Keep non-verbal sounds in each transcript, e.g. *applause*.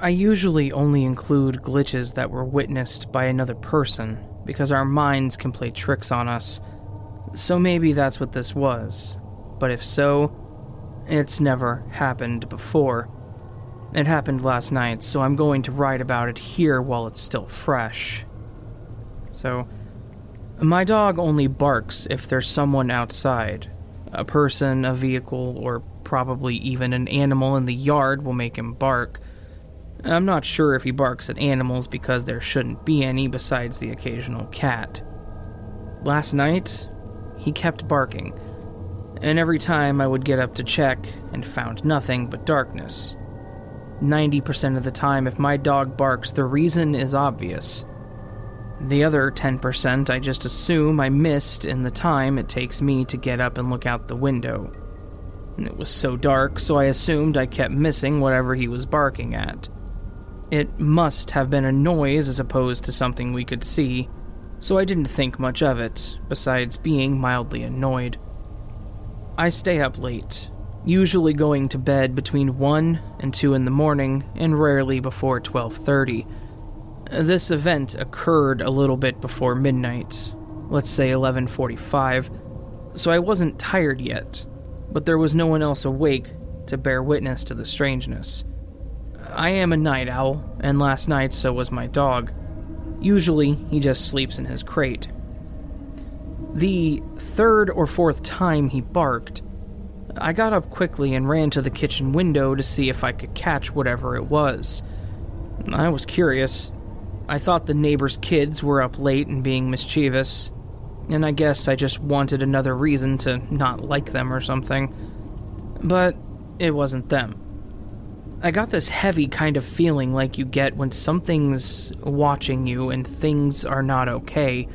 I usually only include glitches that were witnessed by another person because our minds can play tricks on us. So maybe that's what this was. But if so, it's never happened before. It happened last night, so I'm going to write about it here while it's still fresh. So, my dog only barks if there's someone outside. A person, a vehicle, or probably even an animal in the yard will make him bark. I'm not sure if he barks at animals because there shouldn't be any besides the occasional cat. Last night, he kept barking, and every time I would get up to check and found nothing but darkness. 90% of the time, if my dog barks, the reason is obvious. The other 10% I just assume I missed in the time it takes me to get up and look out the window. It was so dark, so I assumed I kept missing whatever he was barking at. It must have been a noise as opposed to something we could see, so I didn't think much of it, besides being mildly annoyed. I stay up late, usually going to bed between 1 and 2 in the morning and rarely before 12:30. This event occurred a little bit before midnight, let's say 11:45, so I wasn't tired yet, but there was no one else awake to bear witness to the strangeness. I am a night owl, and last night so was my dog. Usually, he just sleeps in his crate. The third or fourth time he barked, I got up quickly and ran to the kitchen window to see if I could catch whatever it was. I was curious. I thought the neighbors' kids were up late and being mischievous, and I guess I just wanted another reason to not like them or something. But it wasn't them. I got this heavy kind of feeling like you get when something's watching you and things are not okay.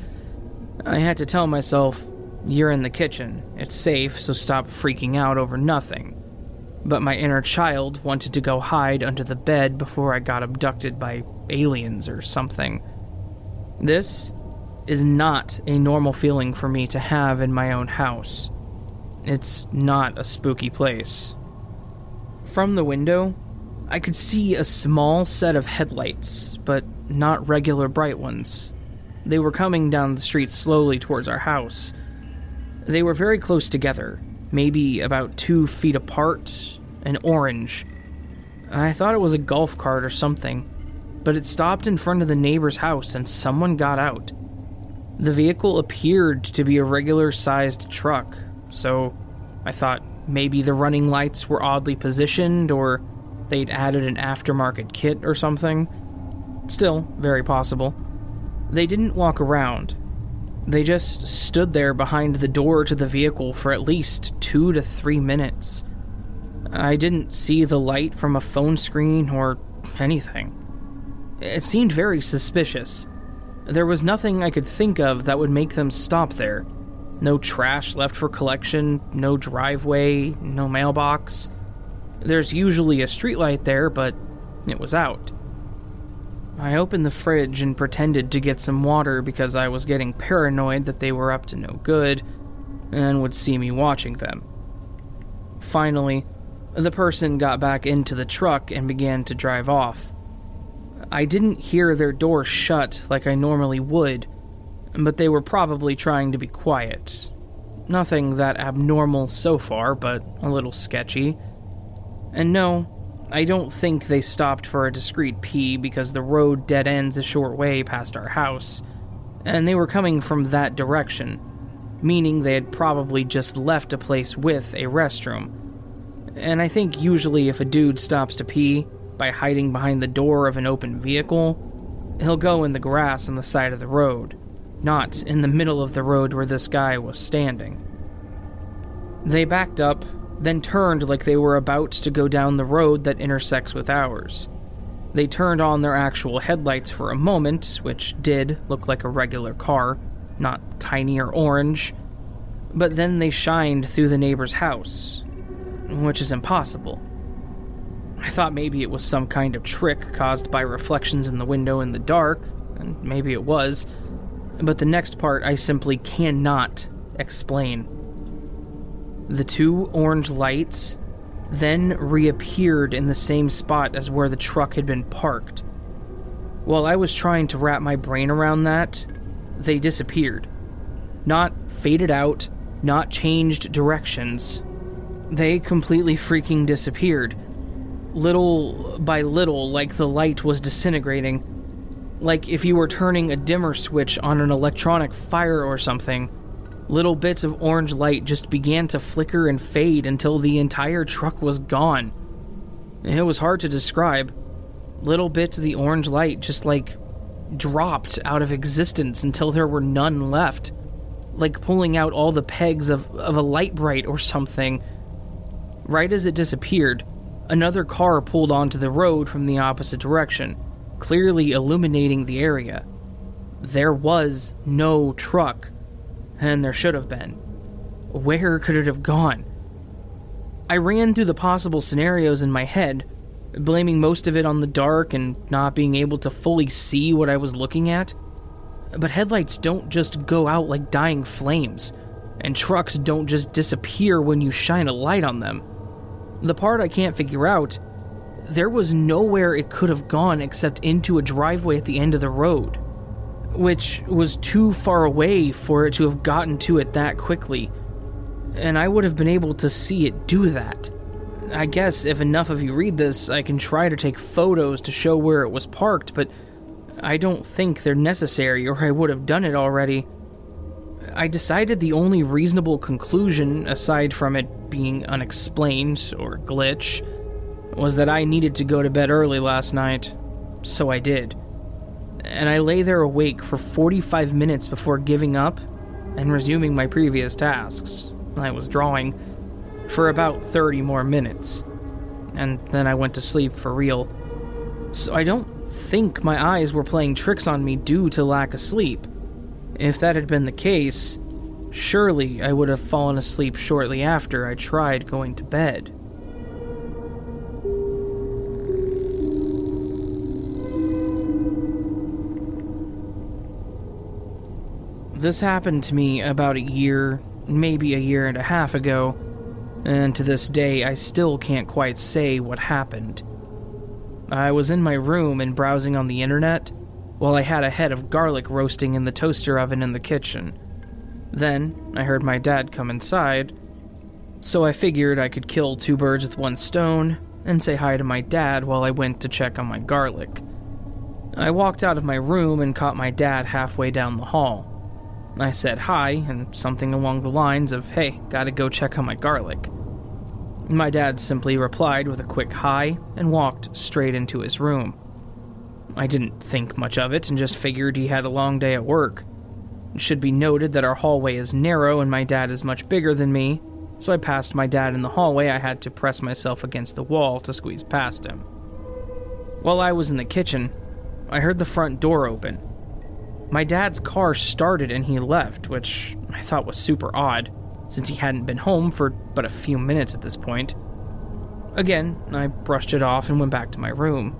I had to tell myself, you're in the kitchen. It's safe, so stop freaking out over nothing. But my inner child wanted to go hide under the bed before I got abducted by aliens or something. This is not a normal feeling for me to have in my own house. It's not a spooky place. From the window, I could see a small set of headlights, but not regular bright ones. They were coming down the street slowly towards our house. They were very close together, maybe about two feet apart, and orange. I thought it was a golf cart or something, but it stopped in front of the neighbor's house and someone got out. The vehicle appeared to be a regular sized truck, so I thought maybe the running lights were oddly positioned or they'd added an aftermarket kit or something. Still, very possible. They didn't walk around. They just stood there behind the door to the vehicle for at least two to three minutes. I didn't see the light from a phone screen or anything. It seemed very suspicious. There was nothing I could think of that would make them stop there. No trash left for collection, no driveway, no mailbox. There's usually a streetlight there, but it was out. I opened the fridge and pretended to get some water because I was getting paranoid that they were up to no good and would see me watching them. Finally, the person got back into the truck and began to drive off. I didn't hear their door shut like I normally would, but they were probably trying to be quiet. Nothing that abnormal so far, but a little sketchy. And no, I don't think they stopped for a discreet pee because the road dead ends a short way past our house, and they were coming from that direction, meaning they had probably just left a place with a restroom. And I think usually if a dude stops to pee by hiding behind the door of an open vehicle, he'll go in the grass on the side of the road, not in the middle of the road where this guy was standing. They backed up then turned like they were about to go down the road that intersects with ours. They turned on their actual headlights for a moment, which did look like a regular car, not tiny or orange, but then they shined through the neighbor's house, which is impossible. I thought maybe it was some kind of trick caused by reflections in the window in the dark, and maybe it was, but the next part I simply cannot explain. The two orange lights then reappeared in the same spot as where the truck had been parked. While I was trying to wrap my brain around that, they disappeared. Not faded out, not changed directions. They completely freaking disappeared. Little by little, like the light was disintegrating. Like if you were turning a dimmer switch on an electronic fire or something. Little bits of orange light just began to flicker and fade until the entire truck was gone. It was hard to describe. Little bits of the orange light just like dropped out of existence until there were none left. Like pulling out all the pegs of, of a Lite-Brite or something. Right as it disappeared, another car pulled onto the road from the opposite direction, clearly illuminating the area. There was no truck, and there should have been. Where could it have gone? I ran through the possible scenarios in my head, blaming most of it on the dark and not being able to fully see what I was looking at. But headlights don't just go out like dying flames, and trucks don't just disappear when you shine a light on them. The part I can't figure out there was nowhere it could have gone except into a driveway at the end of the road, which was too far away for it to have gotten to it that quickly, and I would have been able to see it do that. I guess if enough of you read this, I can try to take photos to show where it was parked, but I don't think they're necessary or I would have done it already. I decided the only reasonable conclusion, aside from it being unexplained or glitch, was that I needed to go to bed early last night. So I did. And I lay there awake for 45 minutes before giving up and resuming my previous tasks. I was drawing for about 30 more minutes. And then I went to sleep for real. So I don't think my eyes were playing tricks on me due to lack of sleep. If that had been the case, surely I would have fallen asleep shortly after I tried going to bed. This happened to me about a year, maybe a year and a half ago, and to this day I still can't quite say what happened. I was in my room and browsing on the internet while I had a head of garlic roasting in the toaster oven in the kitchen. Then I heard my dad come inside, so I figured I could kill two birds with one stone and say hi to my dad while I went to check on my garlic. I walked out of my room and caught my dad halfway down the hall. I said hi and something along the lines of, hey, gotta go check on my garlic. My dad simply replied with a quick hi and walked straight into his room. I didn't think much of it and just figured he had a long day at work. It should be noted that our hallway is narrow and my dad is much bigger than me, so I passed my dad in the hallway. I had to press myself against the wall to squeeze past him. While I was in the kitchen, I heard the front door open. My dad's car started and he left, which I thought was super odd since he hadn't been home for but a few minutes at this point. Again, I brushed it off and went back to my room.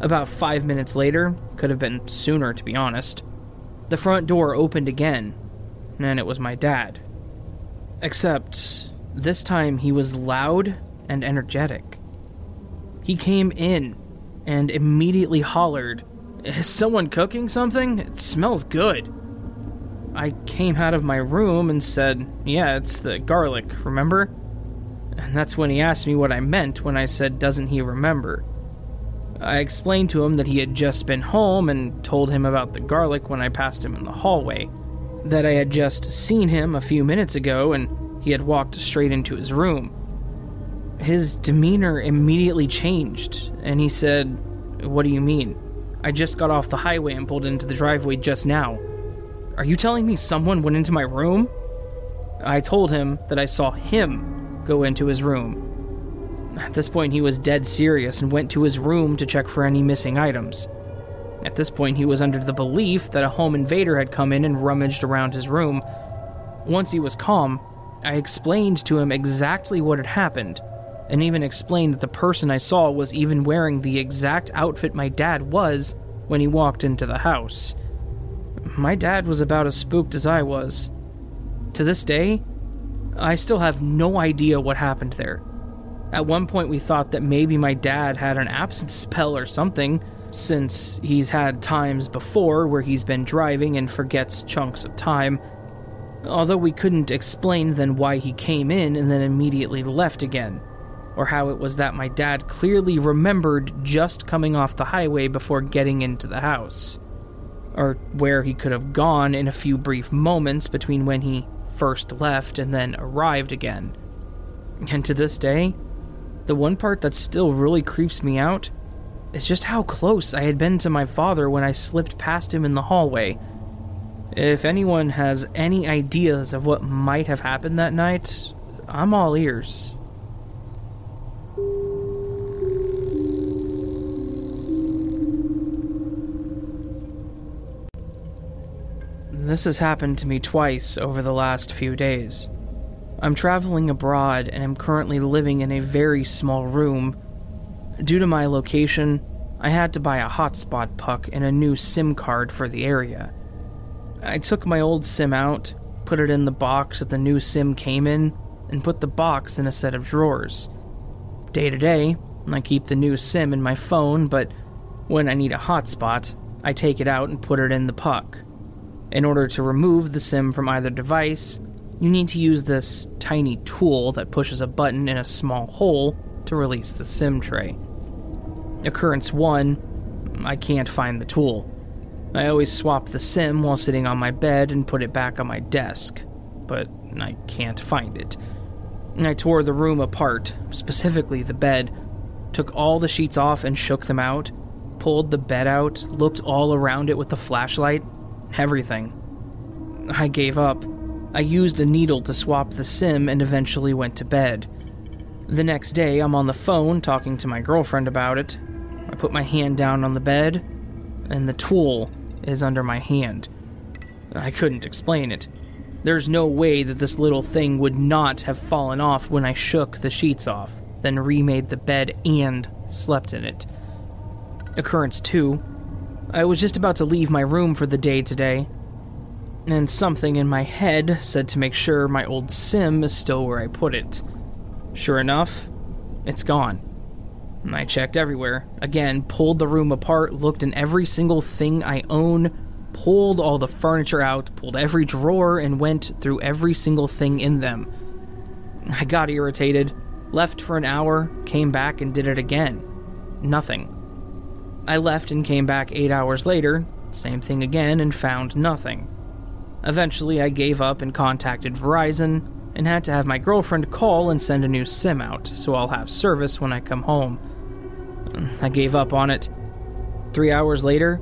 About five minutes later, could have been sooner to be honest, the front door opened again, and it was my dad. Except, this time he was loud and energetic. He came in and immediately hollered, Is someone cooking something? It smells good. I came out of my room and said, Yeah, it's the garlic, remember? And that's when he asked me what I meant when I said, Doesn't he remember? I explained to him that he had just been home and told him about the garlic when I passed him in the hallway. That I had just seen him a few minutes ago and he had walked straight into his room. His demeanor immediately changed, and he said, What do you mean? I just got off the highway and pulled into the driveway just now. Are you telling me someone went into my room? I told him that I saw him go into his room. At this point, he was dead serious and went to his room to check for any missing items. At this point, he was under the belief that a home invader had come in and rummaged around his room. Once he was calm, I explained to him exactly what had happened, and even explained that the person I saw was even wearing the exact outfit my dad was when he walked into the house. My dad was about as spooked as I was. To this day, I still have no idea what happened there. At one point, we thought that maybe my dad had an absence spell or something, since he's had times before where he's been driving and forgets chunks of time. Although we couldn't explain then why he came in and then immediately left again, or how it was that my dad clearly remembered just coming off the highway before getting into the house, or where he could have gone in a few brief moments between when he first left and then arrived again. And to this day, the one part that still really creeps me out is just how close I had been to my father when I slipped past him in the hallway. If anyone has any ideas of what might have happened that night, I'm all ears. This has happened to me twice over the last few days. I'm traveling abroad and am currently living in a very small room. Due to my location, I had to buy a hotspot puck and a new SIM card for the area. I took my old SIM out, put it in the box that the new SIM came in, and put the box in a set of drawers. Day to day, I keep the new SIM in my phone, but when I need a hotspot, I take it out and put it in the puck. In order to remove the SIM from either device, you need to use this tiny tool that pushes a button in a small hole to release the SIM tray. Occurrence 1 I can't find the tool. I always swap the SIM while sitting on my bed and put it back on my desk, but I can't find it. I tore the room apart, specifically the bed, took all the sheets off and shook them out, pulled the bed out, looked all around it with the flashlight, everything. I gave up. I used a needle to swap the SIM and eventually went to bed. The next day, I'm on the phone talking to my girlfriend about it. I put my hand down on the bed, and the tool is under my hand. I couldn't explain it. There's no way that this little thing would not have fallen off when I shook the sheets off, then remade the bed and slept in it. Occurrence 2 I was just about to leave my room for the day today, and something in my head said to make sure my old sim is still where I put it. Sure enough, it's gone. I checked everywhere. Again, pulled the room apart, looked in every single thing I own, pulled all the furniture out, pulled every drawer, and went through every single thing in them. I got irritated, left for an hour, came back and did it again. Nothing. I left and came back eight hours later, same thing again, and found nothing. Eventually, I gave up and contacted Verizon and had to have my girlfriend call and send a new SIM out so I'll have service when I come home. I gave up on it. Three hours later,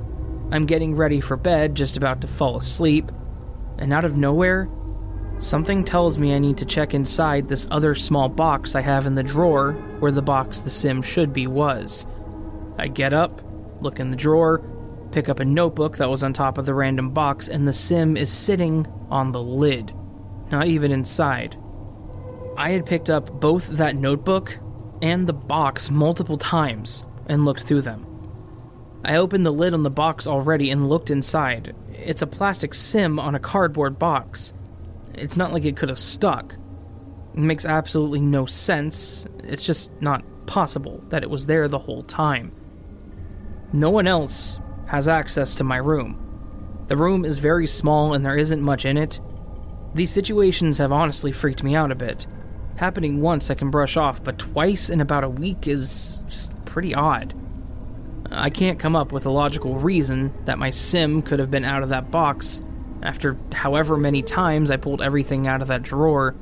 I'm getting ready for bed, just about to fall asleep, and out of nowhere, something tells me I need to check inside this other small box I have in the drawer where the box the sim should be was. I get up, look in the drawer, pick up a notebook that was on top of the random box, and the sim is sitting on the lid, not even inside. I had picked up both that notebook and the box multiple times and looked through them. I opened the lid on the box already and looked inside. It's a plastic sim on a cardboard box. It's not like it could have stuck. It makes absolutely no sense. It's just not possible that it was there the whole time. No one else has access to my room. The room is very small and there isn't much in it. These situations have honestly freaked me out a bit. Happening once I can brush off, but twice in about a week is just pretty odd. I can't come up with a logical reason that my sim could have been out of that box after however many times I pulled everything out of that drawer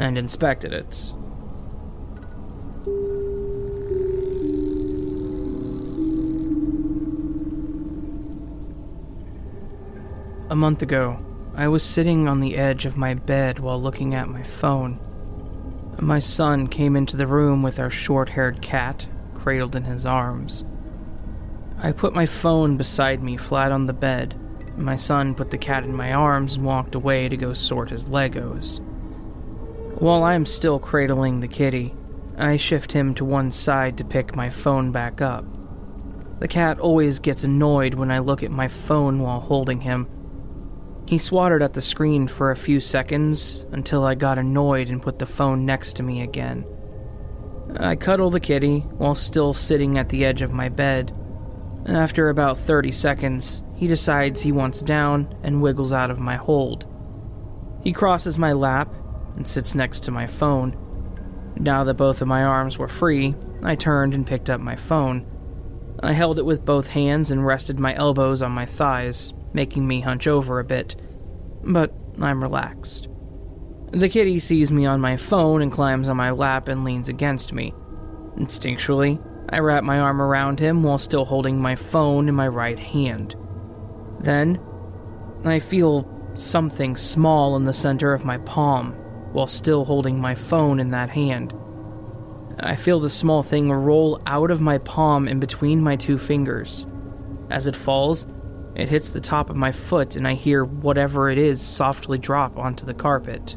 and inspected it. A month ago, I was sitting on the edge of my bed while looking at my phone. My son came into the room with our short haired cat, cradled in his arms. I put my phone beside me flat on the bed. My son put the cat in my arms and walked away to go sort his Legos. While I am still cradling the kitty, I shift him to one side to pick my phone back up. The cat always gets annoyed when I look at my phone while holding him. He swatted at the screen for a few seconds until I got annoyed and put the phone next to me again. I cuddle the kitty while still sitting at the edge of my bed. After about 30 seconds, he decides he wants down and wiggles out of my hold. He crosses my lap and sits next to my phone. Now that both of my arms were free, I turned and picked up my phone. I held it with both hands and rested my elbows on my thighs, making me hunch over a bit. But I'm relaxed. The kitty sees me on my phone and climbs on my lap and leans against me. Instinctually, I wrap my arm around him while still holding my phone in my right hand. Then, I feel something small in the center of my palm while still holding my phone in that hand. I feel the small thing roll out of my palm in between my two fingers. As it falls, it hits the top of my foot, and I hear whatever it is softly drop onto the carpet.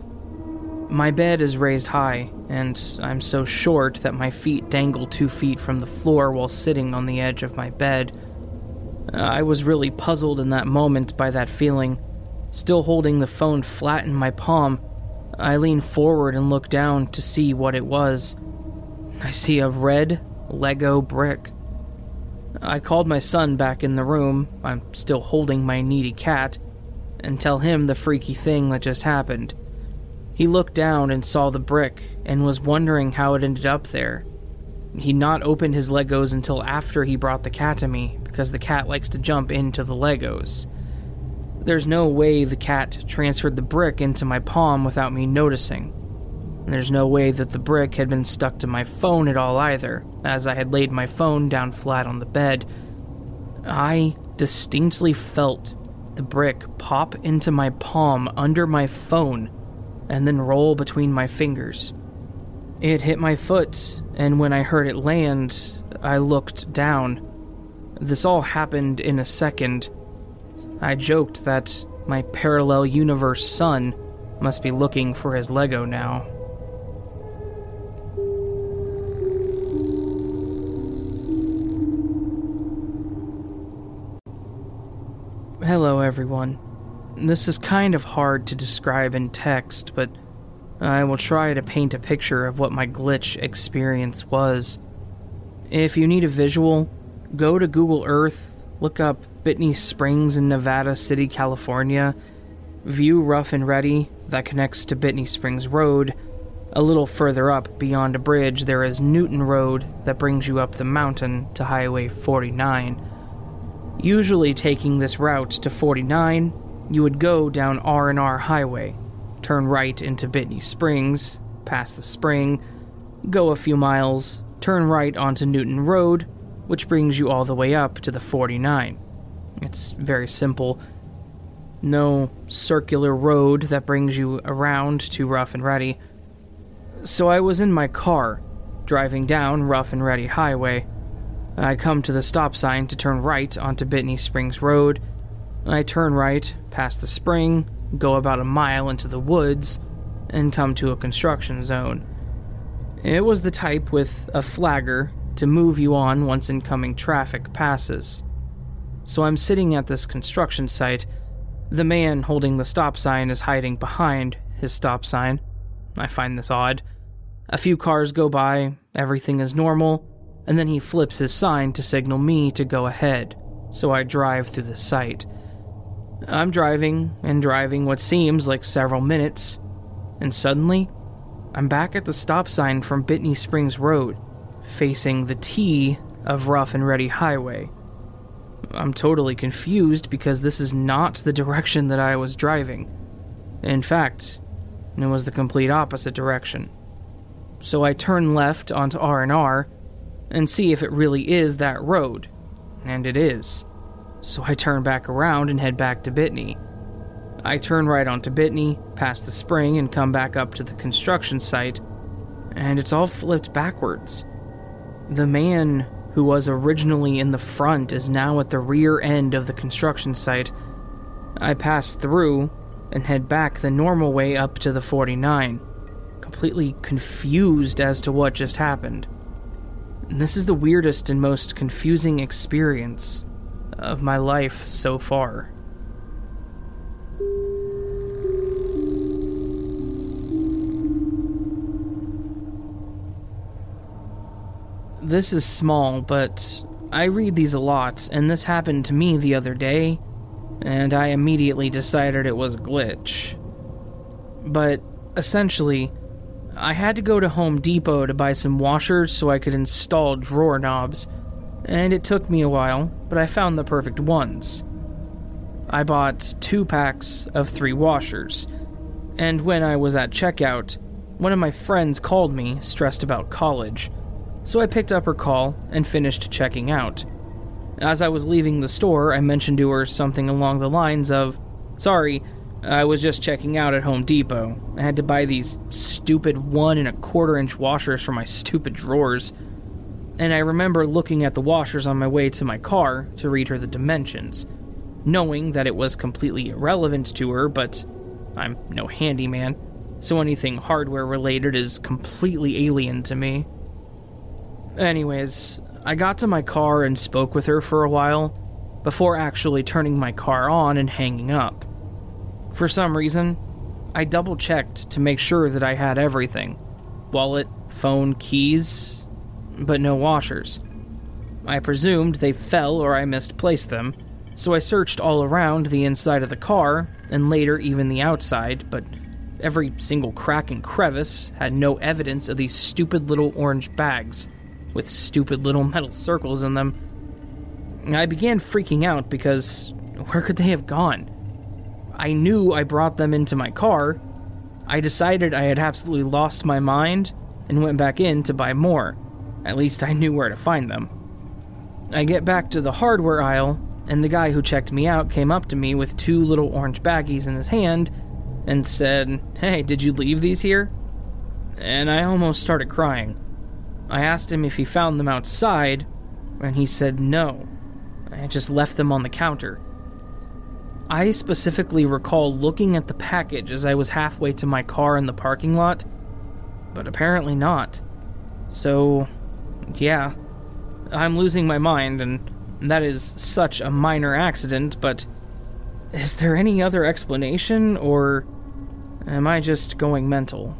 My bed is raised high, and I'm so short that my feet dangle two feet from the floor while sitting on the edge of my bed. I was really puzzled in that moment by that feeling. Still holding the phone flat in my palm, I lean forward and look down to see what it was. I see a red Lego brick. I called my son back in the room, I'm still holding my needy cat, and tell him the freaky thing that just happened. He looked down and saw the brick and was wondering how it ended up there. He not opened his Legos until after he brought the cat to me because the cat likes to jump into the Legos. There's no way the cat transferred the brick into my palm without me noticing. There's no way that the brick had been stuck to my phone at all either, as I had laid my phone down flat on the bed. I distinctly felt the brick pop into my palm under my phone and then roll between my fingers. It hit my foot, and when I heard it land, I looked down. This all happened in a second, I joked that my parallel universe son must be looking for his Lego now. Hello, everyone. This is kind of hard to describe in text, but I will try to paint a picture of what my glitch experience was. If you need a visual, go to Google Earth, look up Bitney Springs in Nevada City, California, view Rough and Ready that connects to Bitney Springs Road. A little further up, beyond a bridge, there is Newtown Road that brings you up the mountain to Highway 49. Usually taking this route to 49, you would go down R&R Highway, turn right into Bitney Springs, pass the spring, go a few miles, turn right onto Newtown Road, which brings you all the way up to the 49. It's very simple. No circular road that brings you around to Rough and Ready. So I was in my car, driving down Rough and Ready Highway. I come to the stop sign to turn right onto Bitney Springs Road. I turn right, past the spring, go about a mile into the woods, and come to a construction zone. It was the type with a flagger to move you on once incoming traffic passes so I'm sitting at this construction site. The man holding the stop sign is hiding behind his stop sign. I find this odd. A few cars go by, everything is normal, and then he flips his sign to signal me to go ahead, so I drive through the site. I'm driving and driving what seems like several minutes, and suddenly, I'm back at the stop sign from Bitney Springs Road, facing the T of Rough and Ready Highway. I'm totally confused because this is not the direction that I was driving. In fact, it was the complete opposite direction. So I turn left onto R&R and see if it really is that road. And it is. So I turn back around and head back to Bitney. I turn right onto Bitney, past the spring, and come back up to the construction site, and it's all flipped backwards. The man who was originally in the front, is now at the rear end of the construction site. I pass through and head back the normal way up to the 49, completely confused as to what just happened. And this is the weirdest and most confusing experience of my life so far. This is small, but I read these a lot, and this happened to me the other day, and I immediately decided it was a glitch. But essentially, I had to go to Home Depot to buy some washers so I could install drawer knobs, and it took me a while, but I found the perfect ones. I bought two packs of three washers, and when I was at checkout, one of my friends called me, stressed about college, so I picked up her call and finished checking out. As I was leaving the store, I mentioned to her something along the lines of, Sorry, I was just checking out at Home Depot. I had to buy these stupid one and a quarter inch washers for my *laughs* stupid drawers. And I remember looking at the washers on my way to my car to read her the dimensions, knowing that it was completely irrelevant to her, but I'm no handyman, so anything hardware related is completely alien to me. Anyways, I got to my car and spoke with her for a while before actually turning my car on and hanging up. For some reason, I double checked to make sure that I had everything wallet, phone, keys, but no washers. I presumed they fell or I misplaced them, so I searched all around the inside of the car and later even the outside, but every single crack and crevice had no evidence of these stupid little orange bags with stupid little *laughs* metal circles in them. I began freaking out because where could they have gone? I knew I brought them into my car. I decided I had absolutely lost my mind and went back in to buy more. At least I knew where to find them. I get back to the hardware aisle, and the guy who checked me out came up to me with two little orange baggies in his hand and said, Hey, did you leave these here? And I almost started crying. I asked him if he found them outside, and he said no. I just left them on the counter. I specifically recall looking at the package as I was halfway to my car in the parking lot, but apparently not. So, yeah, I'm losing my mind, and that is such a minor accident, but is there any other explanation, or am I just going mental?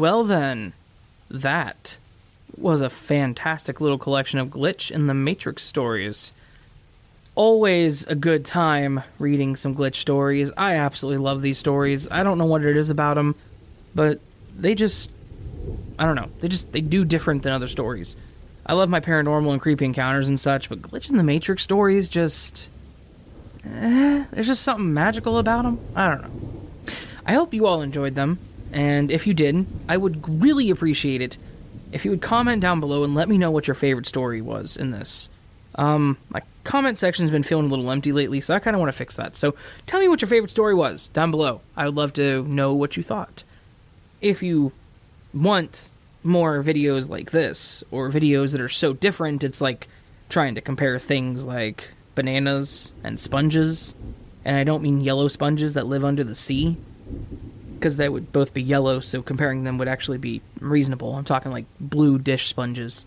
Well, then, that was a fantastic little collection of Glitch in the Matrix stories. Always a good time reading some Glitch stories. I absolutely love these stories. I don't know what it is about them, but they just. I don't know. They just. They do different than other stories. I love my paranormal and creepy encounters and such, but Glitch in the Matrix stories just. Eh, there's just something magical about them. I don't know. I hope you all enjoyed them. And if you did, I would really appreciate it if you would comment down below and let me know what your favorite story was in this. Um, my comment section's been feeling a little empty lately, so I kind of want to fix that. So tell me what your favorite story was down below. I would love to know what you thought. If you want more videos like this, or videos that are so different, it's like trying to compare things like bananas and sponges. And I don't mean yellow sponges that live under the sea because they would both be yellow, so comparing them would actually be reasonable. I'm talking like blue dish sponges.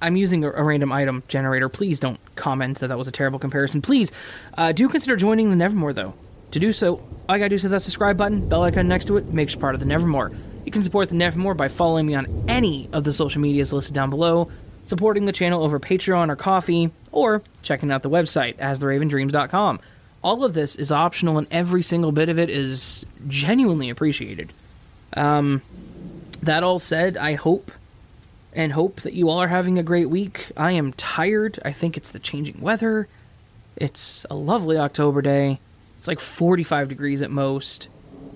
I'm using a, a random item generator. Please don't comment that that was a terrible comparison. Please uh, do consider joining the Nevermore, though. To do so, all you gotta do is hit that subscribe button, bell icon next to it, makes you part of the Nevermore. You can support the Nevermore by following me on any of the social medias listed down below, supporting the channel over Patreon or Ko-fi, or checking out the website, astheravendreams.com all of this is optional and every single bit of it is genuinely appreciated. Um, that all said, I hope and hope that you all are having a great week. I am tired. I think it's the changing weather. It's a lovely October day. It's like 45 degrees at most.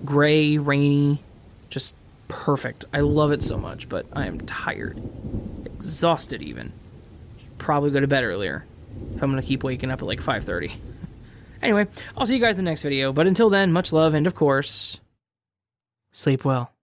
Gray, rainy, just perfect. I love it so much, but I am tired. Exhausted even. Probably go to bed earlier. If I'm going to keep waking up at like 5:30. Anyway, I'll see you guys in the next video, but until then, much love, and of course, sleep well.